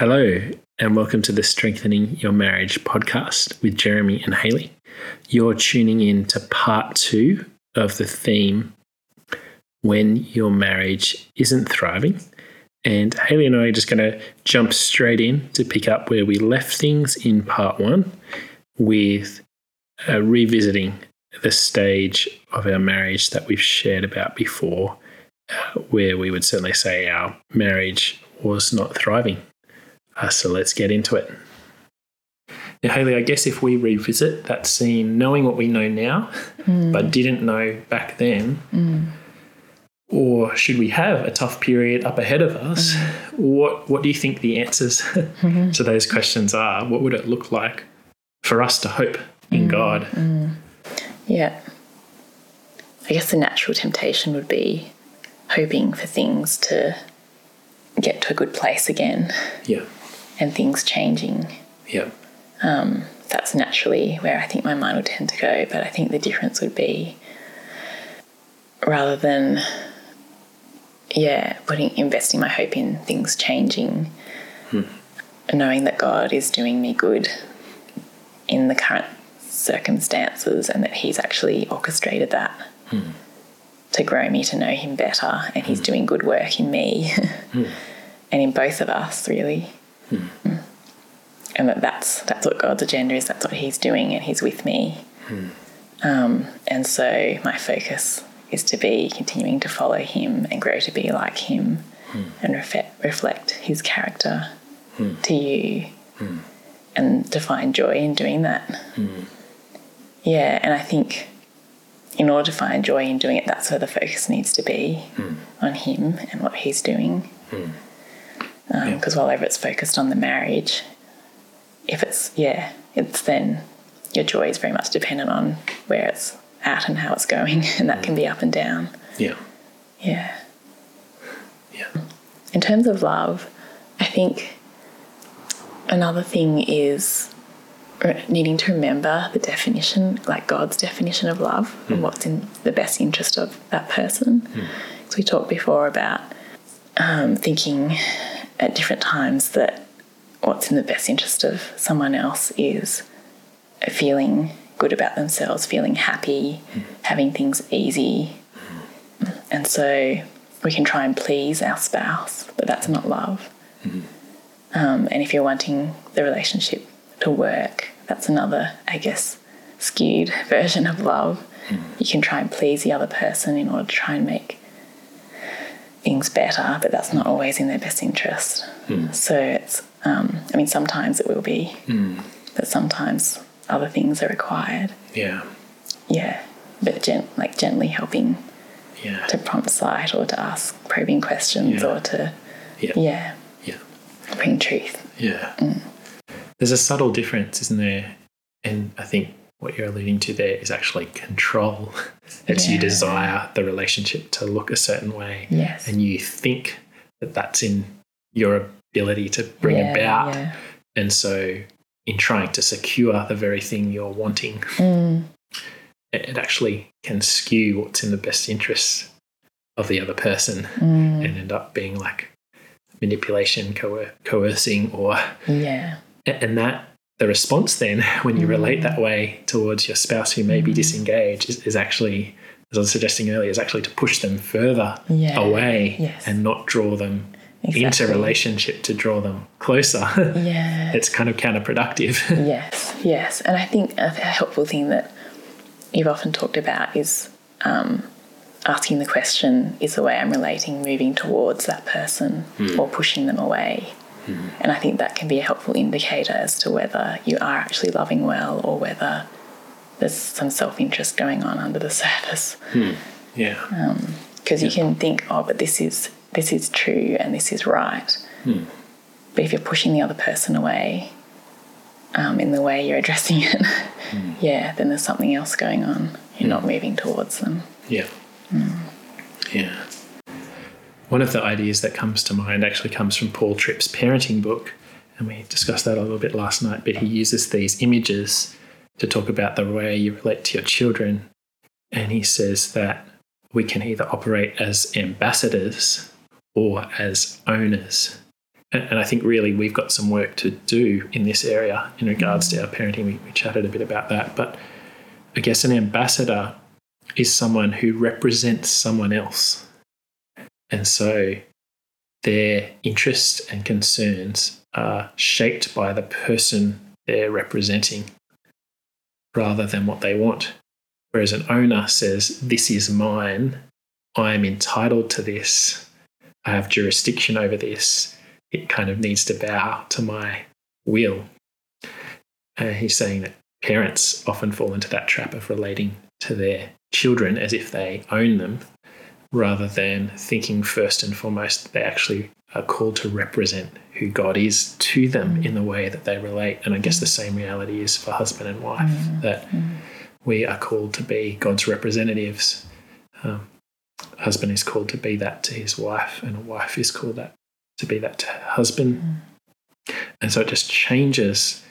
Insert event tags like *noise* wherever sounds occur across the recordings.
Hello, and welcome to the Strengthening Your Marriage podcast with Jeremy and Hayley. You're tuning in to part two of the theme When Your Marriage Isn't Thriving. And Hayley and I are just going to jump straight in to pick up where we left things in part one with uh, revisiting the stage of our marriage that we've shared about before, uh, where we would certainly say our marriage was not thriving. Uh, so let's get into it. Now, Hayley, I guess if we revisit that scene, knowing what we know now, mm. but didn't know back then, mm. or should we have a tough period up ahead of us, mm. what what do you think the answers *laughs* mm-hmm. to those questions are? What would it look like for us to hope in mm. God? Mm. Yeah. I guess the natural temptation would be hoping for things to get to a good place again. Yeah. And things changing. Yeah. Um, that's naturally where I think my mind would tend to go. But I think the difference would be rather than, yeah, putting investing my hope in things changing, hmm. knowing that God is doing me good in the current circumstances and that He's actually orchestrated that. Hmm. To grow me to know him better, and he's hmm. doing good work in me *laughs* hmm. and in both of us, really. Hmm. And that that's that's what God's agenda is. That's what He's doing, and He's with me. Hmm. Um, and so my focus is to be continuing to follow Him and grow to be like Him, hmm. and reflect reflect His character hmm. to you, hmm. and to find joy in doing that. Hmm. Yeah, and I think in order to find joy in doing it, that's where the focus needs to be on Him and what He's doing because um, yeah. while it's focused on the marriage, if it's yeah, it's then your joy is very much dependent on where it's at and how it's going, *laughs* and that can be up and down. Yeah. Yeah. Yeah. In terms of love, I think another thing is needing to remember the definition, like God's definition of love, mm. and hmm. what's in the best interest of that person. Mm. We talked before about um, thinking at different times that what's in the best interest of someone else is feeling good about themselves, feeling happy, mm. having things easy. Mm. And so we can try and please our spouse, but that's not love. Mm. Um, and if you're wanting the relationship to work, that's another, I guess, skewed *laughs* version of love. You can try and please the other person in order to try and make things better, but that's not always in their best interest. Mm. So it's, um, I mean, sometimes it will be, mm. but sometimes other things are required. Yeah. Yeah, but gent- like gently helping yeah. to prompt sight or to ask probing questions yeah. or to, yeah. yeah, yeah, bring truth. Yeah. Mm. There's a subtle difference, isn't there? And I think what you're alluding to there is actually control. *laughs* it's yeah. you desire the relationship to look a certain way. Yes. And you think that that's in your ability to bring yeah, about. Yeah. And so, in trying to secure the very thing you're wanting, mm. it, actually can skew what's in the best interests of the other person mm. and end up being like manipulation, coer- coercing, or. Yeah. And that the response then when you relate that mm. way towards your spouse who may be mm. disengaged is, is, actually as I was suggesting earlier is actually to push them further yeah. away yes. and not draw them exactly. into relationship to draw them closer. *laughs* Yeah. it's kind of counterproductive. *laughs* yes, yes. And I think a helpful thing that you've often talked about is um, asking the question, is the way I'm relating moving towards that person mm. or pushing them away? Mm-hmm. And I think that can be a helpful indicator as to whether you are actually loving well or whether there's some self interest going on under the surface. Hmm. Yeah. Because um, yeah. you can think, oh, but this is this is true and this is right. Hmm. But if you're pushing the other person away um, in the way you're addressing it, hmm. *laughs* yeah, then there's something else going on. You're not moving towards them. Yeah. Yeah. One of the ideas that comes to mind actually comes from Paul Tripp's parenting book, and we discussed that a little bit last night. But he uses these images to talk about the way you relate to your children. And he says that we can either operate as ambassadors or as owners. and, I think really we've got some work to do in this area in regards to our parenting. We, we chatted a bit about that, but I guess an ambassador is someone who represents someone else. And so their interests and concerns are shaped by the person they're representing rather than what they want. Whereas an owner says, This is mine, I am entitled to this, I have jurisdiction over this, it kind of needs to bow to my will. Uh, he's saying that parents often fall into that trap of relating to their children as if they own them rather than thinking first and foremost they actually are called to represent who God is to them in the way that they relate. And I guess the same reality is for husband and wife mm. that mm. we are called to be God's representatives. Um, husband is called to be that to his wife, and a wife is called that to be that to her husband. Mm. And so it just changes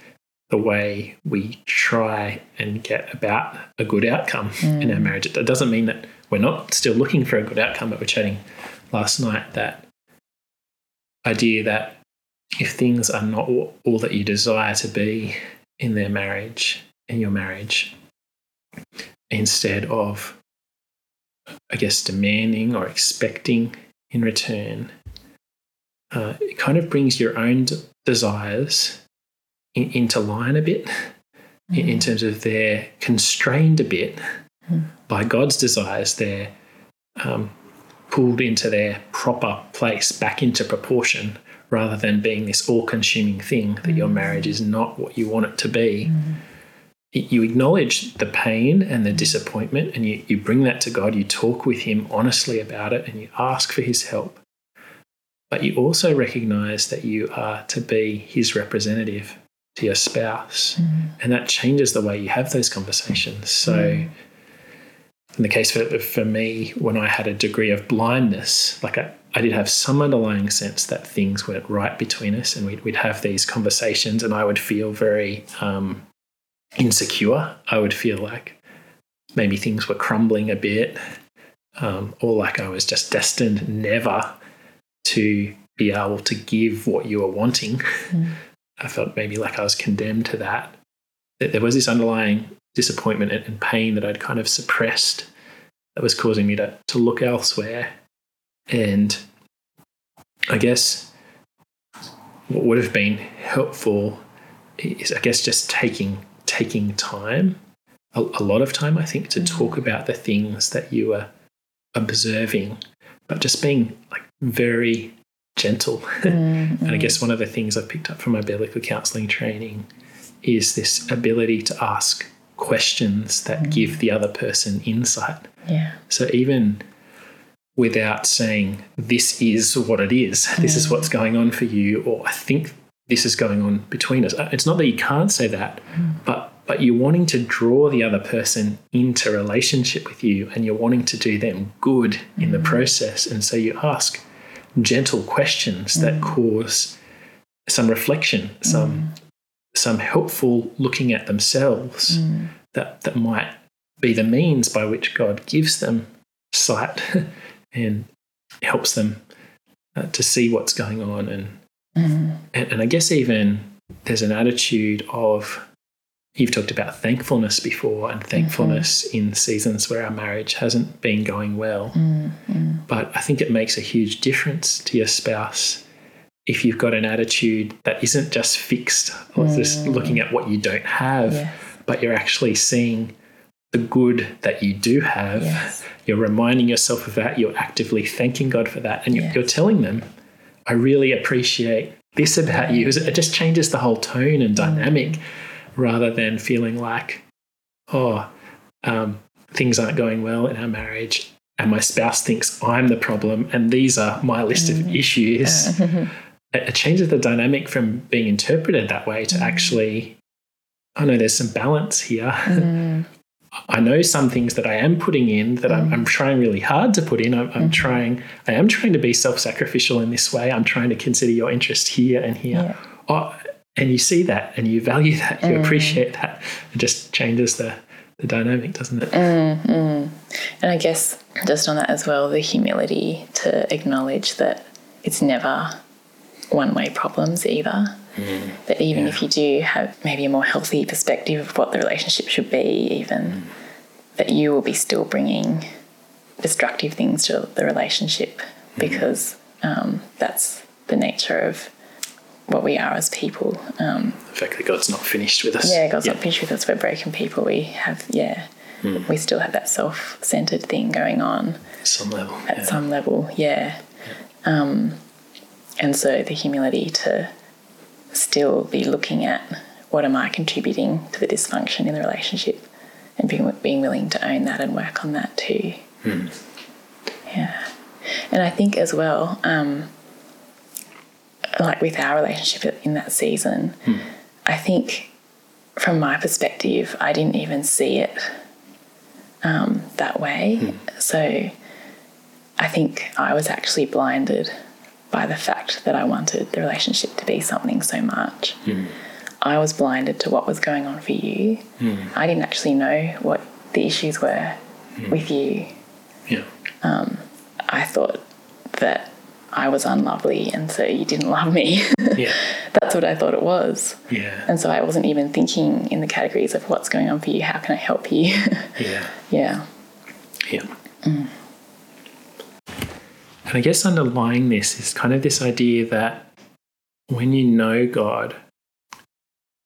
the way we try and get about a good outcome mm. in our marriage. It doesn't mean that we're not still looking for a good outcome, but we're chatting last night that idea that if things are not all that you desire to be in their marriage, in your marriage, instead of, I guess, demanding or expecting in return, uh, it kind of brings your own desires in, into line a bit mm-hmm. in, in, terms of they're constrained a bit mm-hmm. By God's desires. They're um, pulled into their proper place, back into proportion, rather than being this all consuming thing that your marriage is not what you want it to be. Mm. You acknowledge the pain and the disappointment, and you, you bring that to God. You talk with Him honestly about it, and you ask for His help. But you also recognize that you are to be His representative to your spouse, mm. and that changes the way you have those conversations. So, mm in the case for, for me, when I had a degree of blindness, like I, I did have some underlying sense that things weren't right between us, and we'd, we'd have these conversations, and I would feel very um, insecure. I would feel like maybe things were crumbling a bit, um, or like I was just destined never to be able to give what you were wanting. Mm. I felt maybe like I was condemned to that. There was this underlying disappointment and pain that I'd kind of suppressed that was causing me to, to look elsewhere. And I guess what would have been helpful is, I guess, just taking taking time, a, a lot of time, I think, to talk about the things that you are observing, but just being like very gentle. Mm-hmm. *laughs* and I guess one of the things I've picked up from my biblical counseling training is this ability to ask questions that mm. give the other person insight. Yeah. So even without saying this is what it is, this is what's going on for you, or I think this is going on between us. It's not that you can't say that, mm. but but you're wanting to draw the other person into relationship with you and you're wanting to do them good mm. in the mm. process. And so you ask gentle questions mm. that cause some reflection, some mm some helpful looking at themselves mm. that, that might be the means by which God gives them sight *laughs* and helps them uh, to see what's going on. And, mm. and, and I guess even there's an attitude of you've talked about thankfulness before and thankfulness mm-hmm. in seasons where our marriage hasn't been going well. Mm-hmm. But I think it makes a huge difference to your spouse if you've got an attitude that isn't just fixed or mm. just looking at what you don't have, yes. but you're actually seeing the good that you do have, yes. you're reminding yourself of that, you're actively thanking God for that, and you're, yes. you're telling them, I really appreciate this about you. It just changes the whole tone and dynamic mm. rather than feeling like, oh, um, things aren't going well in our marriage and my spouse thinks I'm the problem and these are my list mm. of issues. *laughs* it changes the dynamic from being interpreted that way to mm. actually, I know there's some balance here. *laughs* Mm. I know some things that I am putting in that mm. I'm, I'm, trying really hard to put in. I'm, I'm mm-hmm. trying, I am trying to be self sacrificial in this way. I'm trying to consider your interest here and here. Yeah. Oh, and you see that and you value that, you mm. appreciate that. It just changes the, the dynamic, doesn't it? Mm, mm. And I guess just on that as well, the humility to acknowledge that it's never one way problems either. Mm. That even if you do have maybe a more healthy perspective of what the relationship should be, even that you will be still bringing destructive things to the relationship because um, that's the nature of what we are as people. Um, The fact that God's not finished with us. yeah, God's not finished with us. We're broken people. We have, yeah, we still have that self centered thing going on At Some level. at yeah. some level, yeah. Um, and so the humility to still be looking at what am I contributing to the dysfunction in the relationship and being, being willing to own that and work on that too. Yeah. And I think as well, um, like with our relationship in that season, I think from my perspective, I didn't even see it um, that way. So I think I was actually blinded by the fact that I wanted the relationship to be something so much. Hmm. I was blinded to what was going on for you. Hmm. I didn't actually know what the issues were hmm. with you. Yeah. Um, I thought that I was unlovely and so you didn't love me. *laughs* Yeah. That's what I thought it was. Yeah. And so I wasn't even thinking in the categories of what's going on for you, how can I help you? *laughs* Yeah. yeah. Yeah. Mm. And I guess underlying this is kind of this idea that when you know God,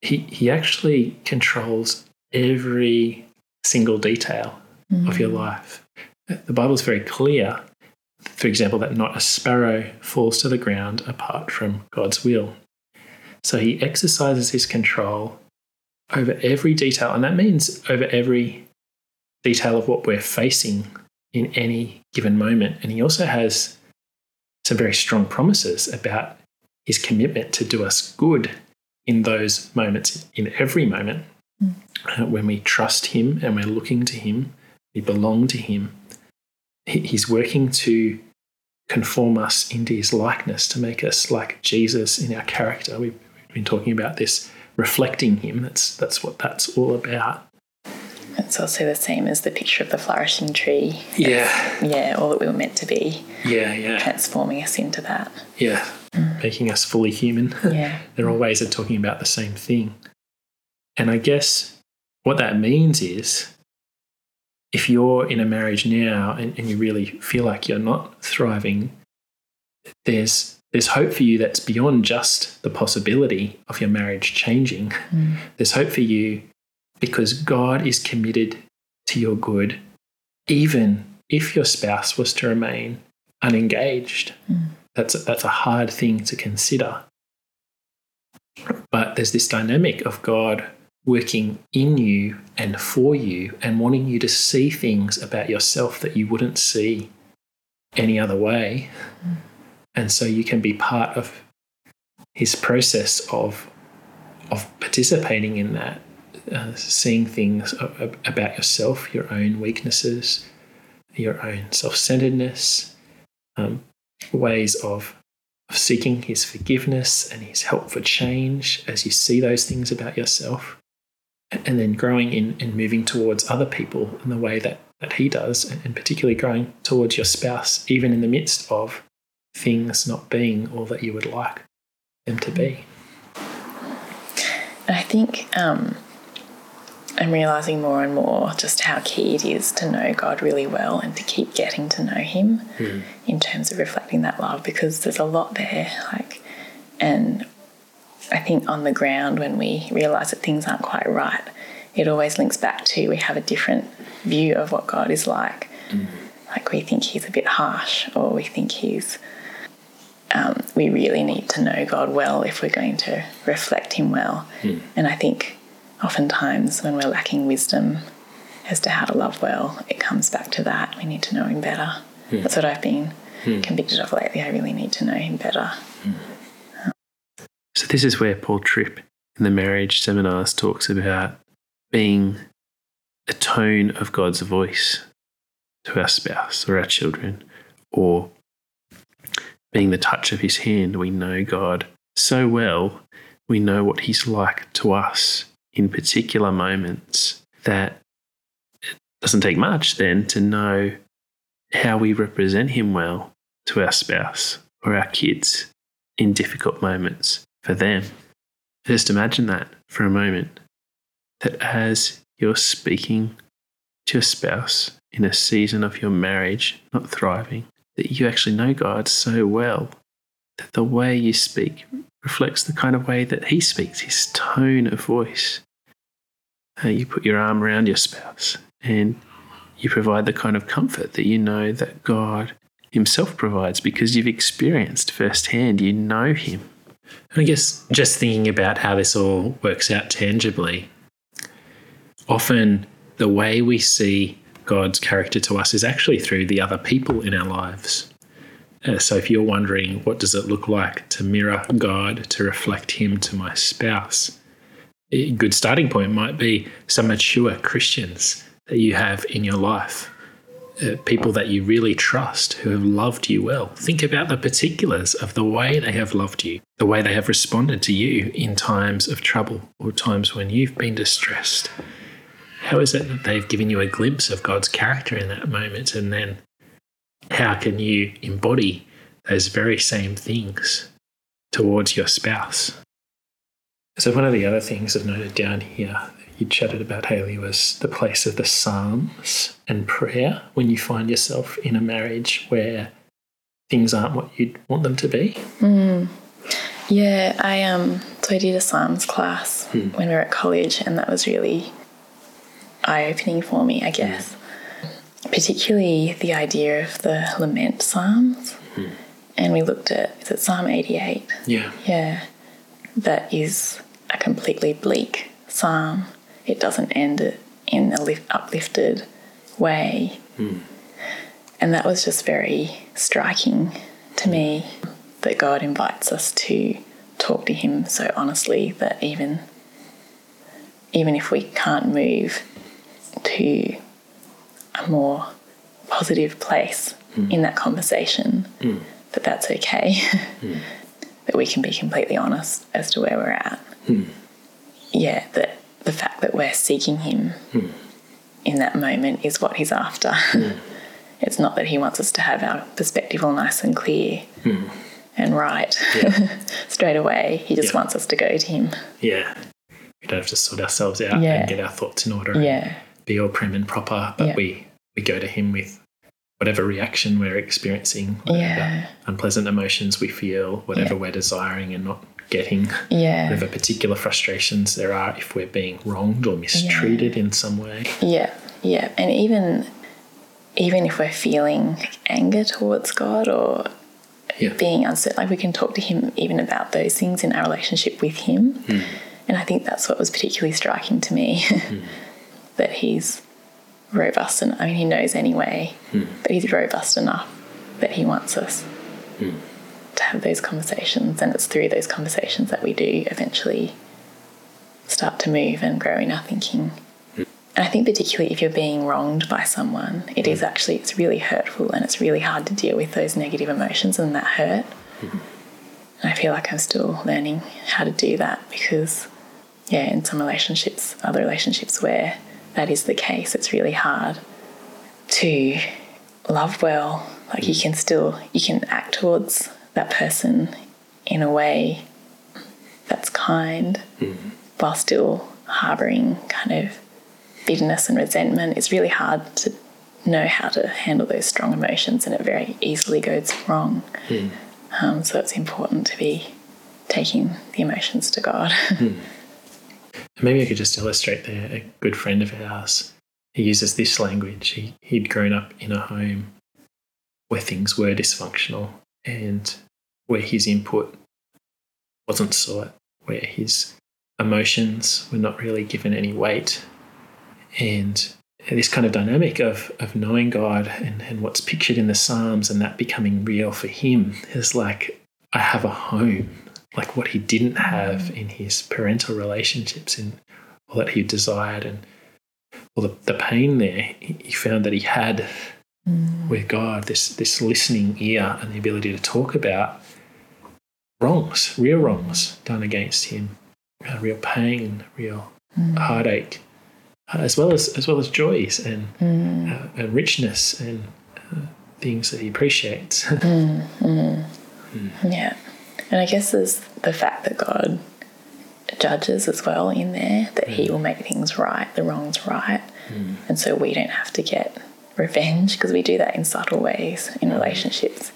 He, he actually controls every single detail of your mm. life. The Bible's very clear, for example, that not a sparrow falls to the ground apart from God's will. So he exercises his control over every detail, and that means over every detail of what we're facing in any given moment. And he also has some very strong promises about his commitment to do us good in those moments, in every moment. Uh, when we trust him and we're looking to him, we belong to him. He- He's working to conform us into his likeness, to make us like Jesus in our character. We've we've been talking about this, reflecting him. That's, that's what that's all about. It's also the same as the picture of the flourishing tree. Yeah, Yeah, all that we were meant to be, yeah, yeah. transforming us into that. Yeah, mm. making us fully human. *laughs* Yeah. They're all ways of talking about the same thing. And I guess what that means is if you're in a marriage now and, and you really feel like you're not thriving, there's there's hope for you that's beyond just the possibility of your marriage changing. Mm. There's hope for you because God is committed to your good, even if your spouse was to remain unengaged. Hmm. That's a, that's a hard thing to consider. But there's this dynamic of God working in you and for you and wanting you to see things about yourself that you wouldn't see any other way. Hmm. And so you can be part of his process of of participating in that, uh, seeing things about yourself, your own weaknesses, your own self-centeredness, um, ways of, of seeking his forgiveness and his help for change as you see those things about yourself, and, then growing in and moving towards other people in the way that, that he does, and particularly growing towards your spouse, even in the midst of things not being all that you would like them to be. I think um, I'm realizing more and more just how key it is to know God really well and to keep getting to know Him hmm. in terms of reflecting that love because there's a lot there. Like, and I think on the ground when we realize that things aren't quite right, it always links back to we have a different view of what God is like. Hmm. Like we think He's a bit harsh, or we think He's um, we really need to know God well if we're going to reflect Him well. Hmm. And I think oftentimes when we're lacking wisdom as to how to love well, it comes back to that. We need to know Him better. Hmm. That's what I've been hmm. convicted of lately. I really need to know Him better. Hmm. So, this is where Paul Tripp in the marriage seminars talks about being a tone of God's voice to our spouse or our children, or being the touch of his hand. We know God so well, we know what he's like to us in particular moments that it doesn't take much then to know how we represent him well to our spouse or our kids in difficult moments for them. Just imagine that for a moment that as you're speaking to your spouse in a season of your marriage not thriving, that you actually know God so well that the way you speak reflects the kind of way that He speaks, His tone of voice. Uh, you put your arm around your spouse and you provide the kind of comfort that you know that God Himself provides because you've experienced firsthand, you know Him. And I guess just thinking about how this all works out tangibly, often the way we see God's character to us is actually through the other people in our lives. Uh, so if you're wondering what does it look like to mirror God, to reflect him to my spouse, a good starting point might be some mature Christians that you have in your life. Uh, people that you really trust who have loved you well. Think about the particulars of the way they have loved you, the way they have responded to you in times of trouble or times when you've been distressed. How is it that they've given you a glimpse of God's character in that moment? And then how can you embody those very same things towards your spouse? So, one of the other things I've noted down here you chatted about, Hayley, was the place of the Psalms and prayer when you find yourself in a marriage where things aren't what you'd want them to be. Mm. Yeah, I um so I did a Psalms class hmm. when we were at college and that was really eye opening for me, I guess. Mm. Particularly the idea of the lament psalms. Mm. And we looked at, is it Psalm 88? Yeah. Yeah. That is a completely bleak psalm. It doesn't end in a lift, uplifted way. Mm. And that was just very striking to me that God invites us to talk to Him so honestly that even even if we can't move to a more positive place mm. in that conversation, mm. that that's okay, *laughs* mm. that we can be completely honest as to where we're at. Hmm. Yeah, that the fact that we're seeking Him hmm. in that moment is what He's after. Hmm. *laughs* it's not that He wants us to have our perspective all nice and clear and right yeah. *laughs* straight away. He just yeah. wants us to go to Him. Yeah. We don't have to sort ourselves out yeah. and get our thoughts in order. Yeah be all prim and proper, but we we go to him with whatever reaction we're experiencing, whatever yeah. unpleasant emotions we feel, whatever yeah. we're desiring and not getting, yeah. whatever particular frustrations there are if we're being wronged or mistreated in some way. Yeah, yeah, and even even if we're feeling anger towards God or being uncertain, like we can talk to Him even about those things in our relationship with Him. Mm. And I think that's what was particularly striking to me. mm *laughs* that he's robust and I mean he knows anyway, mm. but he's robust enough that he wants us mm. to have those conversations and it's through those conversations that we do eventually start to move and grow in our thinking. Mm. And I think particularly if you're being wronged by someone, it is actually it's really hurtful and it's really hard to deal with those negative emotions and that hurt. And I feel like I'm still learning how to do that because yeah, in some relationships, other relationships where that is the case, it's really hard to love well. Like you can still you can act towards that person in a way that's kind mm-hmm. while still harboring kind of bitterness and resentment. It's really hard to know how to handle those strong emotions and it very easily goes wrong. Mm. Um, so it's important to be taking the emotions to God. *laughs* mm. Maybe I could just illustrate there. A good friend of ours, he uses this language. He, he'd grown up in a home where things were dysfunctional and where his input wasn't sought, where his emotions were not really given any weight. And this kind of dynamic of, of knowing God and, and what's pictured in the Psalms and that becoming real for him is like, I have a home like what he didn't have in his parental relationships and all that he desired and all the, the pain there he found that he had mm. with God this this listening ear and the ability to talk about wrongs real wrongs done against him uh, real pain real mm. heartache uh, as well as as well as joys and, mm. uh, and richness and uh, things that he appreciates *laughs* mm, mm. Mm. yeah And I guess there's the fact that God judges as well in there, that He mm. will make things right, the wrongs right. Mm. And so we don't have to get revenge because we do that in subtle ways in mm. relationships.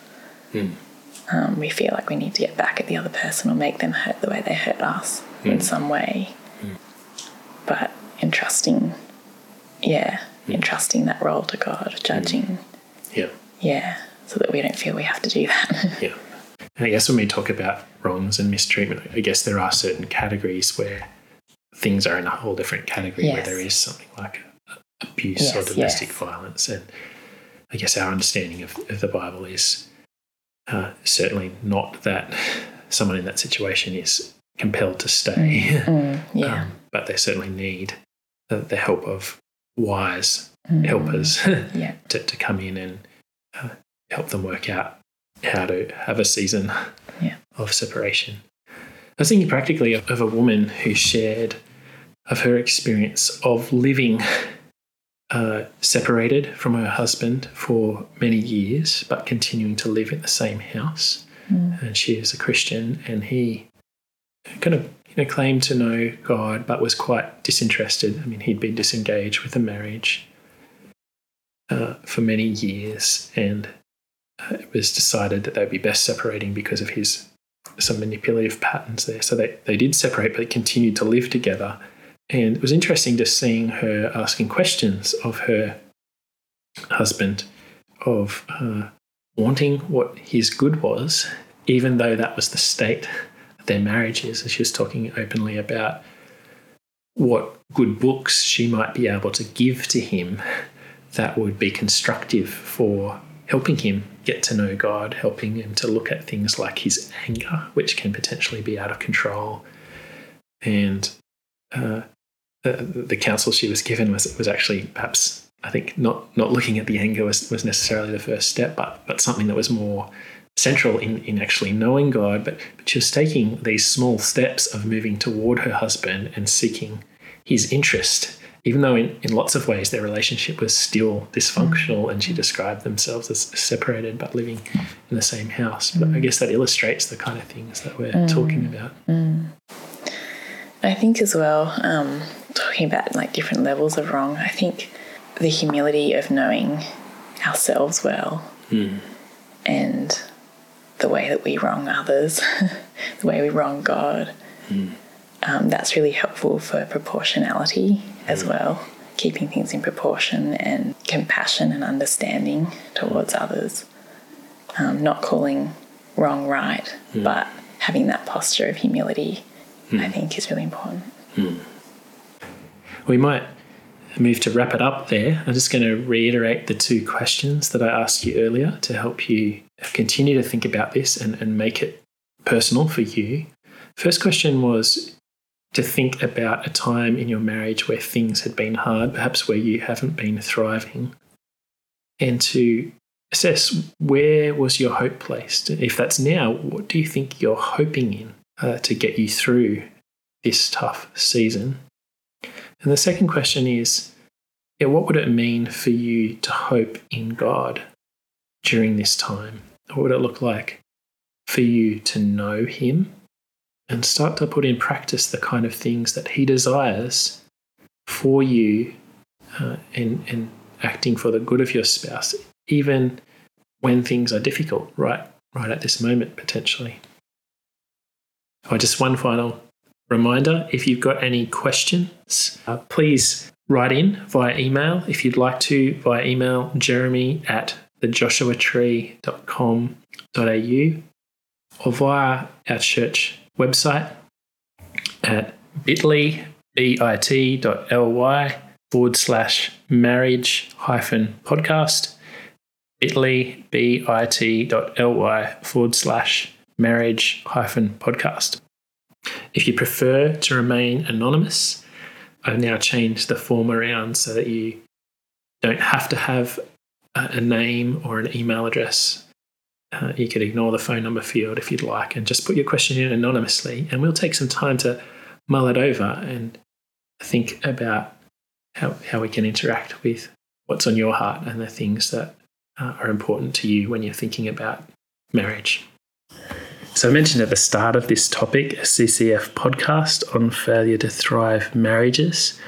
Um, we feel like we need to get back at the other person or make them hurt the way they hurt us in some way. But entrusting, yeah, entrusting that role to God, judging, Yeah. yeah, so that we don't feel we have to do that. *laughs* Yeah. And I guess when we talk about wrongs and mistreatment, I guess there are certain categories where things are in a whole different category where there is something like abuse or domestic yes. violence. And I guess our understanding of, of the Bible is uh, certainly not that someone in that situation is compelled to stay, Mm, *laughs* yeah. um, but they certainly need the, the help of wise Mm, helpers *laughs* Yeah. to, to come in and uh, help them work out how to have a season Yeah. of separation. I was thinking practically of, of a woman who shared of her experience of living uh, separated from her husband for many years, but continuing to live in the same house. Mm. And she is a Christian, and he kind of you know, claimed to know God, but was quite disinterested. I mean, he'd been disengaged with the marriage uh, for many years, and it was decided that they'd be best separating because of his some manipulative patterns there. So they, they did separate, but they continued to live together. And it was interesting just seeing her asking questions of her husband, of uh, wanting what his good was, even though that was the state their marriage is. And she was talking openly about what good books she might be able to give to him that would be constructive for helping him get to know God, helping him to look at things like his anger, which can potentially be out of control. And uh, the, the counsel she was given was was actually perhaps I think not not looking at the anger was, was necessarily the first step, but but something that was more central in, in actually knowing God. But, but she was taking these small steps of moving toward her husband and seeking his interest, even though in, in lots of ways their relationship was still dysfunctional and she described themselves as separated but living in the same house. But I mm. guess that illustrates the kind of things that we're mm. talking about. Mm. I think as well, um, talking about like different levels of wrong, I think the humility of knowing ourselves well and the way that we wrong others, *laughs* the way we wrong God, um, that's really helpful for proportionality as well, keeping things in proportion and compassion and understanding towards others, um, not calling wrong right, but having that posture of humility, I think is really important. We might move to wrap it up there. I'm just going to reiterate the two questions that I asked you earlier to help you continue to think about this and, and make it personal for you. First question was to think about a time in your marriage where things had been hard, perhaps where you haven't been thriving, and to assess where was your hope placed. If that's now, what do you think you're hoping in uh, to get you through this tough season? And the second question is yeah, what would it mean for you to hope in God during this time? What would it look like for you to know Him and start to put in practice the kind of things that He desires for you uh, and acting for the good of your spouse, even when things are difficult, right, right at this moment, potentially? Oh, just one final reminder if you've got any questions, uh, please write in via email. If you'd like to, via email, jeremy at thejoshuatree.com.au or via our church website at bit.ly, bit.ly forward slash marriage hyphen podcast, bit.ly, bit.ly forward slash marriage hyphen podcast. If you prefer to remain anonymous, I've now changed the form around so that you don't have to have a a name or an email address. Uh, you could ignore the phone number field if you'd like and just put your question in anonymously, and we'll take some time to mull it over and think about how, how we can interact with what's on your heart and the things that uh, are important to you when you're thinking about marriage. So, I mentioned at the start of this topic a CCF podcast on failure to thrive marriages.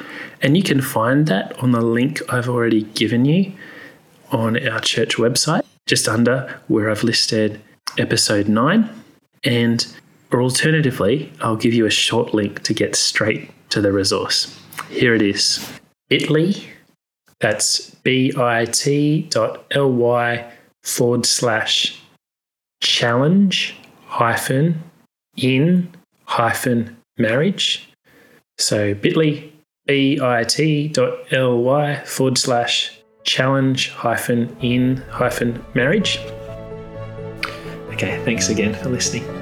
And you can find that on the link I've already given you on our church website, just under where I've listed episode nine. And or alternatively, I'll give you a short link to get straight to the resource. Here it is bit.ly, that's bit.ly forward slash challenge hyphen in hyphen marriage. So bit.ly, bit.ly forward slash challenge hyphen in hyphen marriage. Okay, thanks again for listening.